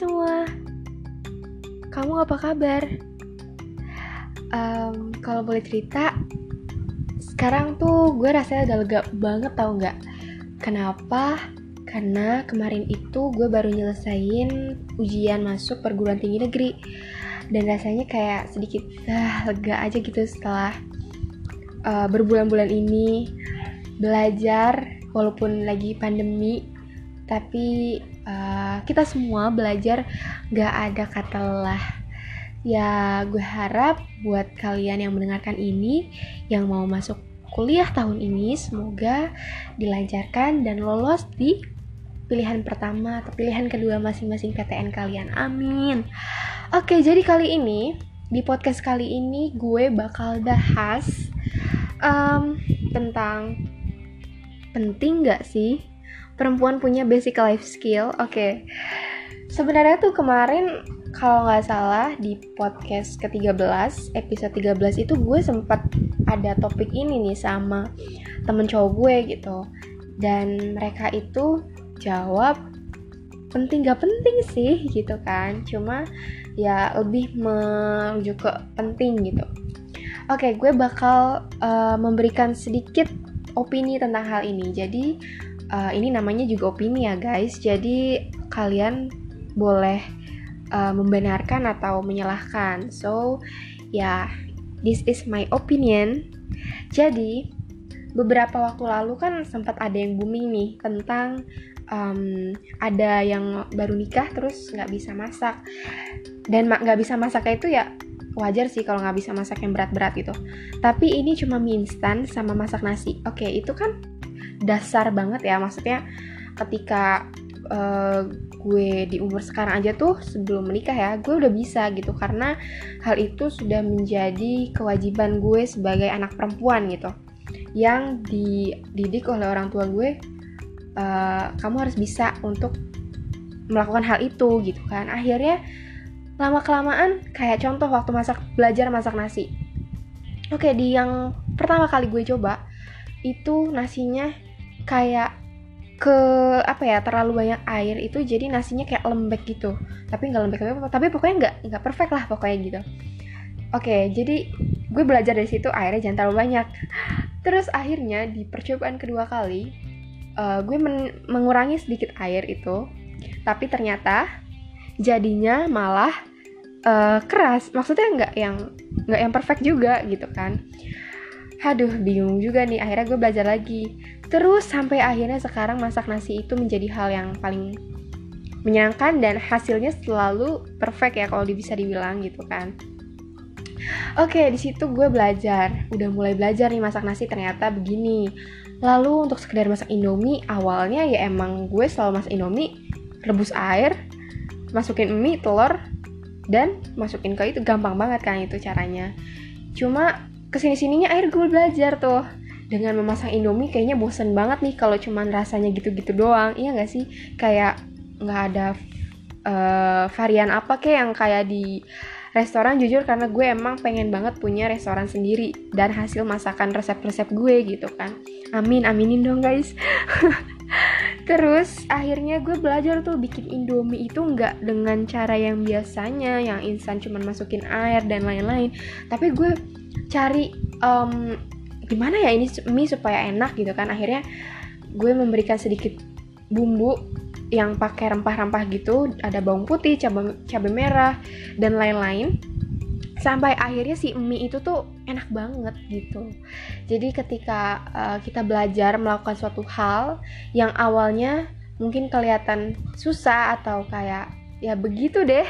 semua, kamu apa kabar? Um, kalau boleh cerita, sekarang tuh gue rasanya udah lega banget tau nggak? Kenapa? Karena kemarin itu gue baru nyelesain ujian masuk perguruan tinggi negeri dan rasanya kayak sedikit ah, lega aja gitu setelah uh, berbulan-bulan ini belajar walaupun lagi pandemi tapi uh, kita semua belajar gak ada kata lelah. Ya gue harap buat kalian yang mendengarkan ini yang mau masuk kuliah tahun ini semoga dilancarkan dan lolos di pilihan pertama atau pilihan kedua masing-masing PTN kalian. Amin. Oke jadi kali ini di podcast kali ini gue bakal bahas um, tentang penting gak sih perempuan punya basic life skill. Oke. Okay. sebenarnya tuh kemarin kalau nggak salah di podcast ke-13 episode 13 itu gue sempat ada topik ini nih sama temen cowok gue gitu. Dan mereka itu jawab penting gak penting sih? gitu kan. Cuma ya lebih merujuk ke penting gitu. Oke gue bakal uh, memberikan sedikit opini tentang hal ini. Jadi uh, ini namanya juga opini ya guys jadi kalian boleh uh, membenarkan atau menyalahkan. So, ya, yeah, this is my opinion. Jadi, beberapa waktu lalu kan sempat ada yang booming nih tentang um, ada yang baru nikah terus nggak bisa masak dan nggak bisa masaknya itu ya wajar sih kalau nggak bisa masak yang berat-berat gitu tapi ini cuma mie instan sama masak nasi oke itu kan dasar banget ya. Maksudnya ketika uh, gue di umur sekarang aja tuh sebelum menikah ya gue udah bisa gitu. Karena hal itu sudah menjadi kewajiban gue sebagai anak perempuan gitu. Yang dididik oleh orang tua gue uh, kamu harus bisa untuk melakukan hal itu gitu kan. Akhirnya lama kelamaan kayak contoh waktu masak belajar masak nasi. Oke di yang pertama kali gue coba itu nasinya kayak ke apa ya terlalu banyak air itu jadi nasinya kayak lembek gitu. Tapi nggak lembek lembek tapi pokoknya nggak nggak perfect lah pokoknya gitu. Oke jadi gue belajar dari situ airnya jangan terlalu banyak. Terus akhirnya di percobaan kedua kali uh, gue men mengurangi sedikit air itu. Tapi ternyata jadinya malah uh, keras. Maksudnya nggak yang nggak yang perfect juga gitu kan Haduh, bingung juga nih. Akhirnya gue belajar lagi. Terus sampai akhirnya sekarang masak nasi itu menjadi hal yang paling menyenangkan dan hasilnya selalu perfect ya kalau bisa dibilang gitu kan. Oke, di situ gue belajar. Udah mulai belajar nih masak nasi ternyata begini. Lalu untuk sekedar masak Indomie, awalnya ya emang gue selalu masak Indomie, rebus air, masukin mie, telur, dan masukin ke itu gampang banget kan itu caranya. Cuma ke sini sininya akhir gue belajar tuh. Dengan memasak indomie kayaknya bosen banget nih kalau cuman rasanya gitu-gitu doang. Iya gak sih? Kayak nggak ada uh, varian apa kayak yang kayak di restoran jujur karena gue emang pengen banget punya restoran sendiri dan hasil masakan resep-resep gue gitu kan. Amin aminin dong guys terus akhirnya gue belajar tuh bikin indomie itu nggak dengan cara yang biasanya yang instan cuman masukin air dan lain-lain. Tapi gue cari um, gimana ya ini mie supaya enak gitu kan. Akhirnya gue memberikan sedikit bumbu yang pakai rempah-rempah gitu. Ada bawang putih cabai cabai merah dan lain-lain sampai akhirnya si mie itu tuh enak banget gitu jadi ketika uh, kita belajar melakukan suatu hal yang awalnya mungkin kelihatan susah atau kayak ya begitu deh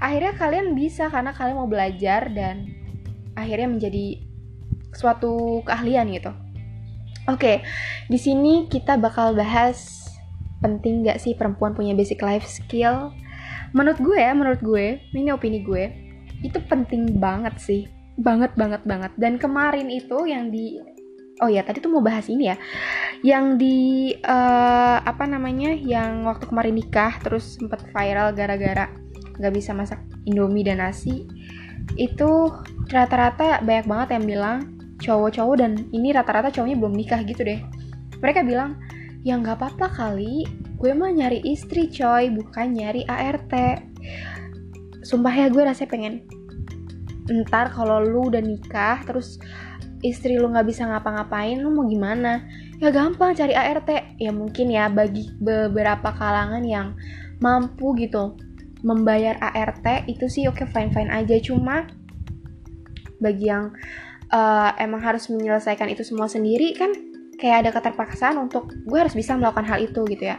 akhirnya kalian bisa karena kalian mau belajar dan akhirnya menjadi suatu keahlian gitu. Oke, di sini kita bakal bahas penting gak sih perempuan punya basic life skill. Menurut gue ya, menurut gue, ini opini gue, itu penting banget sih, banget banget banget. Dan kemarin itu yang di oh ya tadi tuh mau bahas ini ya. Yang di uh, apa namanya yang waktu kemarin nikah terus sempat viral gara-gara nggak bisa masak indomie dan nasi itu rata-rata banyak banget yang bilang cowok-cowok dan ini rata-rata cowoknya belum nikah gitu deh. Mereka bilang ya nggak apa-apa kali gue mah nyari istri coy bukan nyari ART sumpah ya gue rasanya pengen ntar kalau lu udah nikah terus istri lu nggak bisa ngapa-ngapain lu mau gimana? Ya gampang cari ART ya mungkin ya bagi beberapa kalangan yang mampu gitu membayar ART itu sih oke okay, fine fine aja. Cuma bagi yang uh, emang harus menyelesaikan itu semua sendiri kan kayak ada keterpaksaan untuk gue harus bisa melakukan hal itu gitu ya.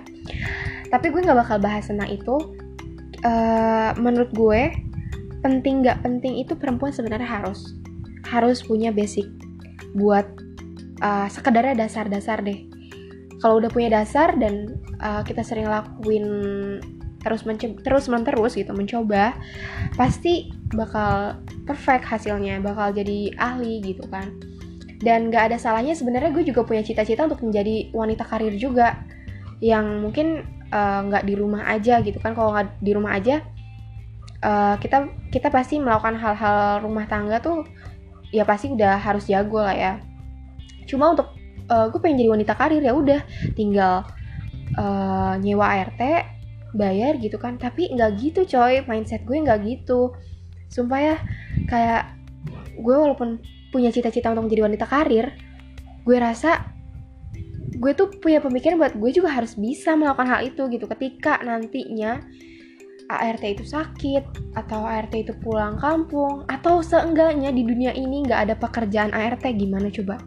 Tapi gue nggak bakal bahas tentang itu uh, menurut gue penting nggak penting itu perempuan sebenarnya harus harus punya basic buat uh, sekedarnya dasar-dasar deh. Kalau udah punya dasar dan uh, kita sering lakuin terus terus menerus gitu mencoba pasti bakal perfect hasilnya bakal jadi ahli gitu kan. Dan gak ada salahnya sebenarnya gue juga punya cita-cita untuk menjadi wanita karir juga yang mungkin uh, nggak di rumah aja gitu kan. Kalau nggak di rumah aja uh, kita kita pasti melakukan hal-hal rumah tangga tuh ya pasti udah harus jago lah ya. Cuma untuk uh, gue pengen jadi wanita karir ya udah tinggal uh, nyewa ART bayar gitu kan. Tapi nggak gitu coy. Mindset gue nggak gitu. Sumpah ya kayak gue walaupun punya cita-cita untuk menjadi wanita karir gue rasa gue tuh punya pemikiran buat gue juga harus bisa melakukan hal itu gitu. Ketika nantinya ART itu sakit atau ART itu pulang kampung atau seenggaknya di dunia ini nggak ada pekerjaan ART gimana coba?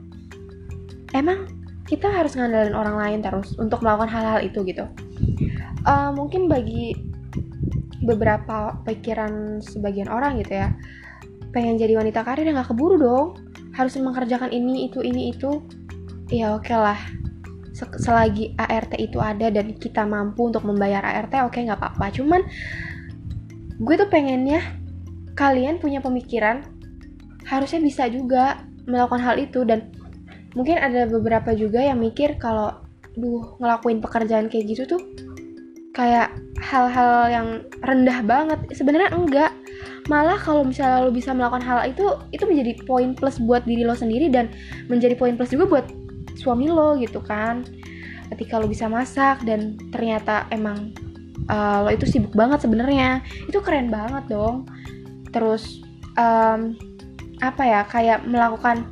Emang kita harus ngandalin orang lain terus untuk melakukan hal-hal itu gitu. Uh, mungkin bagi beberapa pikiran sebagian orang gitu ya pengen jadi wanita karir ya nggak keburu dong. Harus mengerjakan ini itu ini itu. Ya oke okay lah selagi ART itu ada dan kita mampu untuk membayar ART oke okay, nggak apa-apa. Cuman gue tuh pengennya kalian punya pemikiran harusnya bisa juga melakukan hal itu. Dan mungkin ada beberapa juga yang mikir kalau duh ngelakuin pekerjaan kayak gitu tuh kayak hal-hal yang rendah banget. Sebenarnya enggak. Malah kalau misalnya lo bisa melakukan hal itu itu menjadi poin plus buat diri lo sendiri dan menjadi poin plus juga buat suami lo gitu kan. Ketika lo bisa masak dan ternyata emang uh, lo itu sibuk banget sebenarnya. Itu keren banget dong. Terus um, apa ya kayak melakukan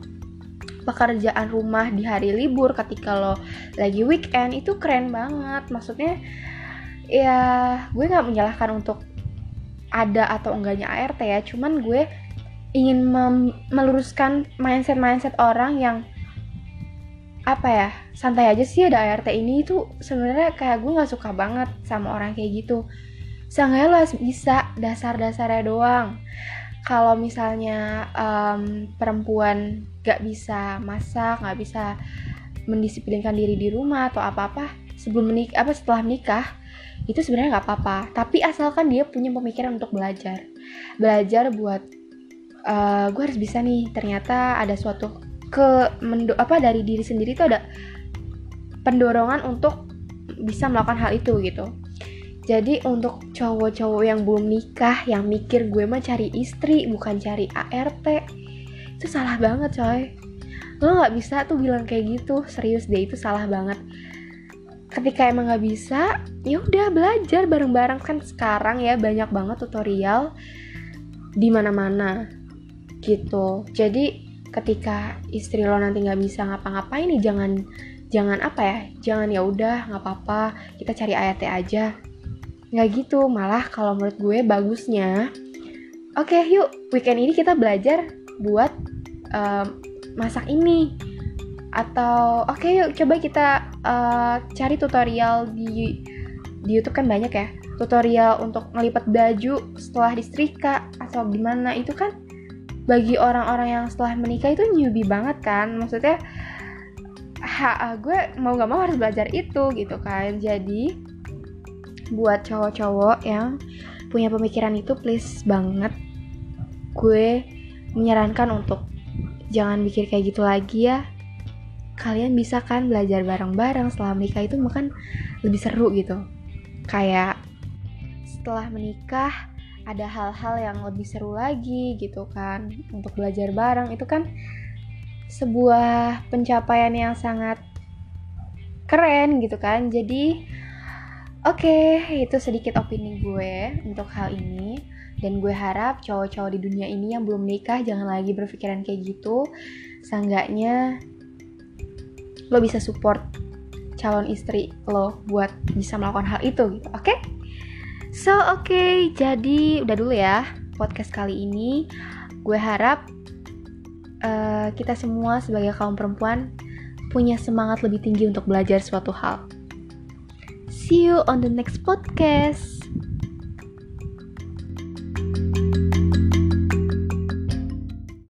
pekerjaan rumah di hari libur ketika lo lagi weekend itu keren banget. Maksudnya ya gue nggak menyalahkan untuk ada atau enggaknya ART ya. Cuman gue ingin meluruskan mindset mindset orang yang apa ya santai aja sih ada ART ini itu sebenarnya kayak gue nggak suka banget sama orang kayak gitu. Seenggaknya lo bisa dasar-dasarnya doang. Kalau misalnya um, perempuan gak bisa masak nggak bisa mendisiplinkan diri di rumah atau apa-apa sebelum menik apa setelah menikah itu sebenarnya nggak apa-apa. Tapi asalkan dia punya pemikiran untuk belajar. Belajar buat uh, gue harus bisa nih ternyata ada suatu ke mendo apa dari diri sendiri itu ada pendorongan untuk bisa melakukan hal itu gitu. Jadi untuk cowok-cowok yang belum nikah yang mikir gue mah cari istri bukan cari ART itu salah banget coy. Lo nggak bisa tuh bilang kayak gitu serius deh itu salah banget. Ketika emang nggak bisa ya udah belajar bareng-bareng. Kan sekarang ya banyak banget tutorial di mana-mana gitu. Jadi ketika istri lo nanti nggak bisa ngapa-ngapain nih jangan jangan apa ya jangan ya udah nggak apa-apa kita cari ART aja. Nggak gitu malah kalau menurut gue bagusnya oke okay, yuk weekend ini kita belajar buat um, masak ini. Atau oke okay, yuk coba kita uh, cari tutorial di di YouTube kan banyak ya tutorial untuk ngelipat baju setelah disetrika atau gimana itu kan bagi orang-orang yang setelah menikah itu newbie banget kan. Maksudnya ha, gue mau gak mau harus belajar itu gitu kan. Jadi buat cowok-cowok yang punya pemikiran itu please banget gue menyarankan untuk jangan mikir kayak gitu lagi ya. Kalian bisa kan belajar bareng-bareng setelah menikah itu makan lebih seru gitu. Kayak setelah menikah ada hal-hal yang lebih seru lagi gitu kan untuk belajar bareng itu kan sebuah pencapaian yang sangat keren gitu kan jadi Oke, itu sedikit opini gue untuk hal ini. Dan gue harap cowok-cowok di dunia ini yang belum nikah jangan lagi berpikiran kayak gitu. Seenggaknya lo bisa support calon istri lo buat bisa melakukan hal itu gitu, oke? Okay? So oke, okay, jadi udah dulu ya podcast kali ini. Gue harap uh, kita semua sebagai kaum perempuan punya semangat lebih tinggi untuk belajar suatu hal. See you on the next podcast.